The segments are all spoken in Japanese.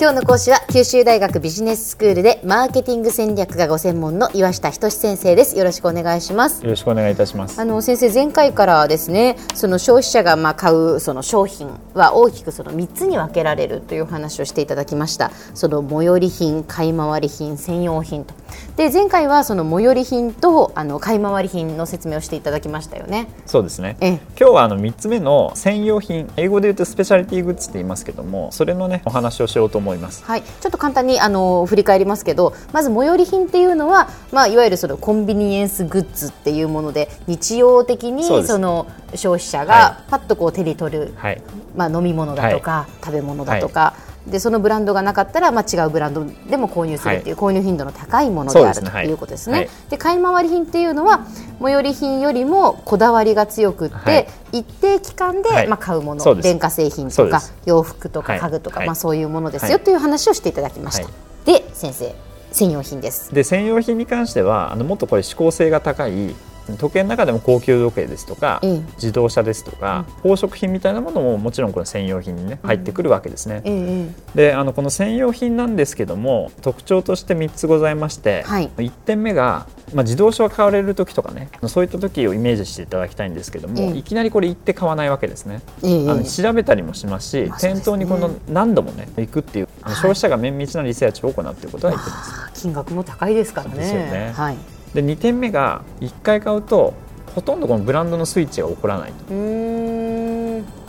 今日の講師は九州大学ビジネススクールでマーケティング戦略がご専門の岩下仁先生です。よろしくお願いします。よろしくお願いいたします。あの先生前回からですねその消費者がまあ買うその商品は大きくその3つに分けられるという話をしていただきました。その最寄り品買い回り品専用品とで前回はその最寄り品とあの買い回り品の説明をしていただきましたよね。そうですね。ええ。今日はあの3つ目の専用品英語で言うとスペシャリティグッズって言いますけどもそれのねお話をしようと思います。はい、ちょっと簡単にあの振り返りますけどまず最寄り品っていうのは、まあ、いわゆるそのコンビニエンスグッズっていうもので日常的にその消費者はがパッとこう手に取る、はい。まあ、飲み物だとか、食べ物だとか、でそのブランドがなかったら、まあ、違うブランドでも購入するっていう、購入頻度の高いものであるとい。いうことですね。はい。で買い回り品っていうのは最寄り品よりもこだわりが強くって、はい。一定期間で、はい。まあ、買うもの電化製品とか洋服とかはい。家具とか、はい。まあ、そういうものですよ、はい。という話をしていただきました。はい。で先生専用品です。で専用品に関してはあのもっとこれ指向性が高い時計の中でも高級時計ですとか、ええ自動車ですとか、宝飾品みたいなものももちろんこの専用品にね入ってくるわけですね。ええであのこの専用品なんですけども特徴として3つございまして、はい1点目が、まあ、自動車を買われる時とかねそういった時をイメージしていただきたいんですけども、ええいきなりこれ行って買わないわけですね。ええあの調べたりもしますし、まあすね店頭にこの何度もね行くっていう、あの消費者が綿密なリサーチを行うということは言ってます。金額も高いですからね。ですよねはい。で2点目が1回買うとほとんどこのブランドのスイッチが起こらないと。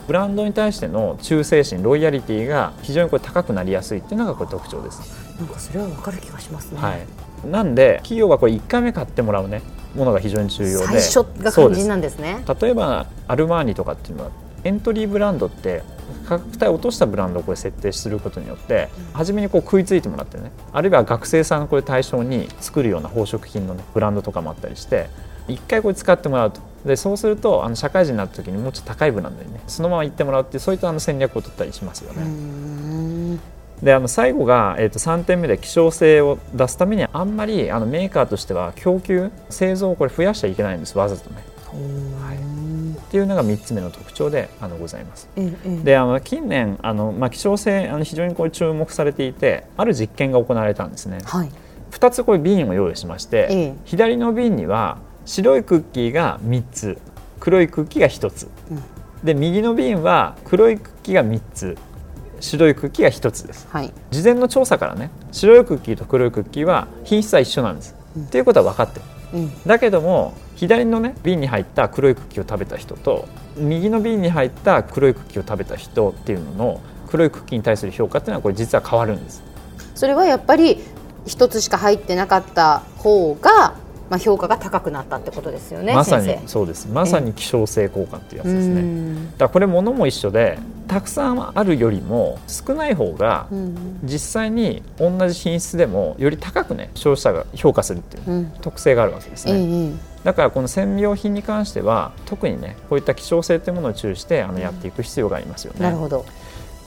ブランドに対しての忠誠心ロイヤリティが非常にこれ高くなりやすいっていうのがこれ特徴です、なんかそれはわかる気がしますね。はい、なんで企業はこれ1回目買ってもらうねものが非常に重要で最初が肝心なんですね。例えばアルマーニとかっていうのはエントリーブランドって価格帯を落としたブランドをこれ設定することによって初めにこう食いついてもらってねあるいは学生さんこれ対象に作るような宝飾品の、ね、ブランドとかもあったりして一回これ使ってもらうとでそうするとあの社会人になった時にもうちょっと高いブランドにねそのまま行ってもらうっていうそういったあの戦略を取ったりしますよね。ん。であの最後が、えー、と3点目で希少性を出すためにあんまりあのメーカーとしては供給製造をこれ増やしちゃいけないんですわざとね。はい。っていうのが3つ目の特徴であのございます。ええええであの近年あの、まあ、希少性あの非常にこう注目されていてある実験が行われたんですねはい。2つこれ瓶を用意しまして、ええ左の瓶には白いクッキーが3つ黒いクッキーが1つ、うんで右の瓶は黒いクッキーが3つ白いクッキーが1つですはい。事前の調査からね白いクッキーと黒いクッキーは品質は一緒なんです、っていうことは分かってるだけども左のね瓶に入った黒いクッキーを食べた人と右の瓶に入った黒いクッキーを食べた人っていうのの黒いクッキーに対する評価っていうのはこれ実は変わるんです。それはやっぱり一つしか入ってなかった方が、まあ評価が高くなったってことですよね。まさにそうですまさに希少性効果っていうやつですうねんだからこれ物も一緒でたくさんあるよりも少ない方がうん実際に同じ品質でもより高くね消費者が評価するっていううん。特性があるわけですええね、えだからこの専用品に関しては特にねこういった希少性っていうものを注意してあのやっていく必要がありますよね。えなるほど。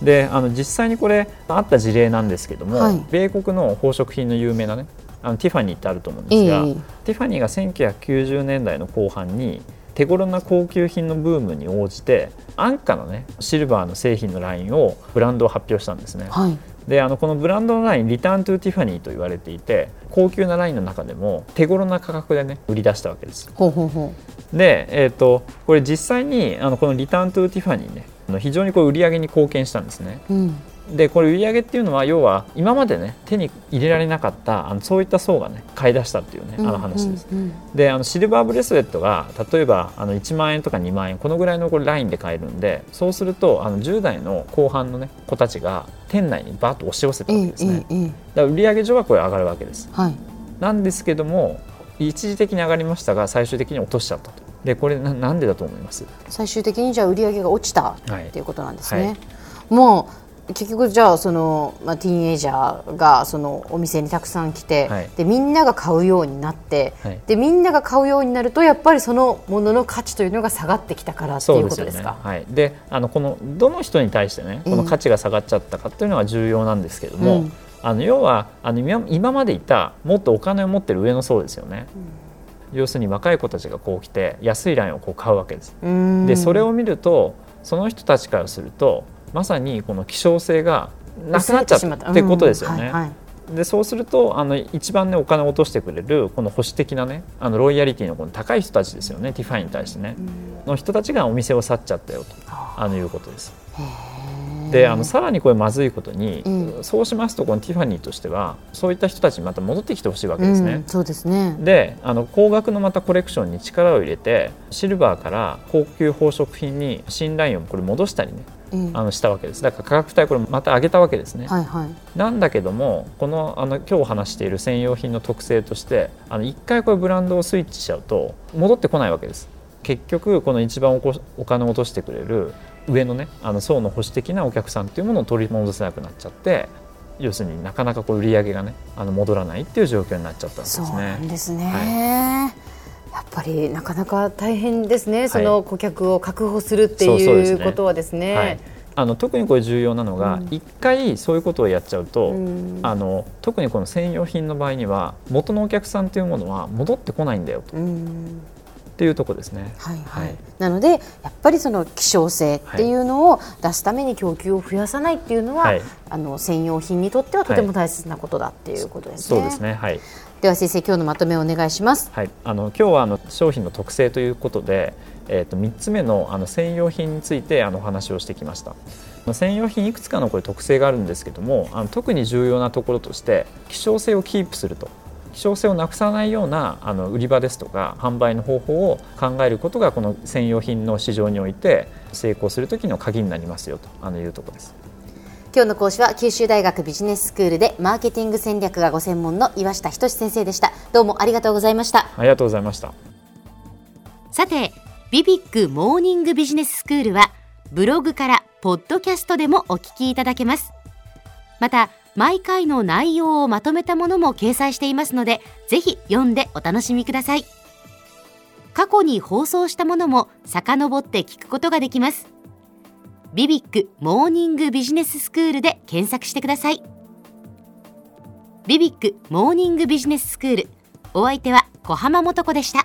であの実際にこれあった事例なんですけども、はい米国の宝飾品の有名なねあのティファニーってあると思うんですが、ええティファニーが1990年代の後半に手頃な高級品のブームに応じて安価なねシルバーの製品のラインをブランドを発表したんですね。はい。であのこのブランドのラインリターントゥティファニーと言われていて高級なラインの中でも手頃な価格でね売り出したわけです。ほうほうほで、えー、とこれ実際にあのこのリターントゥティファニーね非常にこう売り上げに貢献したんですね。う。うん。でこれ売り上げっていうのは要は今までね手に入れられなかったあのそういった層がね買い出したっていうねあの話です。うんうんであのシルバーブレスレットが例えばあの1万円とか2万円このぐらいのこれラインで買えるんでそうするとあの10代の後半の、ね、子たちが店内にバーッと押し寄せたえわけですね。だから売上上はこれ上がるわけです。はい。なんですけども一時的に上がりましたが最終的に落としちゃったと。でこれななんでだと思います？最終的にじゃあ売り上げが落ちたはいっていうことなんですね。はいもう結局じゃあその、まあ、ティーンエイジャーがそのお店にたくさん来て、はい。でみんなが買うようになって、はい。でみんなが買うようになるとやっぱりそのものの価値というのが下がってきたからっていうことですか？はい、であのこのどの人に対してねこの価値が下がっちゃったかっていうのが重要なんですけども、うん。あの要はあの今今までいたもっとお金を持ってる上の層ですよね。要するに若い子たちがこう来て安いラインをこう買うわけです。うん。でそれを見るとその人たちからするとまさにこの希少性がなくなっちゃったってことですよね。はいはいでそうするとあの一番ねお金を落としてくれるこの保守的なねあのロイヤリティのこの高い人たちですよねティファニーに対してね、の人たちがお店を去っちゃったよとあのいうことです。であのさらにこれまずいことに、うんそうしますとこのティファニーとしてはそういった人たちにまた戻ってきてほしいわけですね。うんそうですね。であの高額のまたコレクションに力を入れてシルバーから高級宝飾品に新ラインをこれ戻したりねうんあのしたわけです。だから価格帯これまた上げたわけですね、はいはい。なんだけどもこのあの今日話している専用品の特性としてあの1回これブランドをスイッチしちゃうと戻ってこないわけです。結局この一番おこお金を落としてくれる上のねあの層の保守的なお客さんっていうものを取り戻せなくなっちゃって要するになかなかこう売り上げがねあの戻らないっていう状況になっちゃったんですそうなねんですね。やっぱりなかなか大変ですね。その顧客を確保するってそうそうですね。いうことはですね。はい、あの特にこれ重要なのが、うん。一回そういうことをやっちゃうと、うん。あの特にこの専用品の場合には元のお客さんというものは戻ってこないんだよと。うんっていうところですね。はいはいはいなのでやっぱりその希少性っていうのを出すために供給を増やさないっていうのは、はいあの専用品にとってはとても大切なことだっていうことですね。そうですね。はい。では先生今日のまとめをお願いします。はい。あの今日はあの商品の特性ということで、えっ、と三つ目のあの専用品についてあのお話をしてきました。専用品いくつかのこれ特性があるんですけども、あの特に重要なところとして希少性をキープすると。希少性をなくさないようなあの売り場ですとか販売の方法を考えることがこの専用品の市場において成功する時の鍵になりますよとあのいうところです。今日の講師は九州大学ビジネススクールでマーケティング戦略がご専門の岩下仁先生でした。どうもありがとうございました。ありがとうございました。さて、ビビックモーニングビジネススクールは、ブログからポッドキャストでもお聞きいただけます。また、毎回の内容をまとめたものも掲載していますので、ぜひ読んでお楽しみください。過去に放送したものも遡って聞くことができます。ビビックモーニングビジネススクールで検索してください。ビビックモーニングビジネススクール。お相手は小浜もとこでした。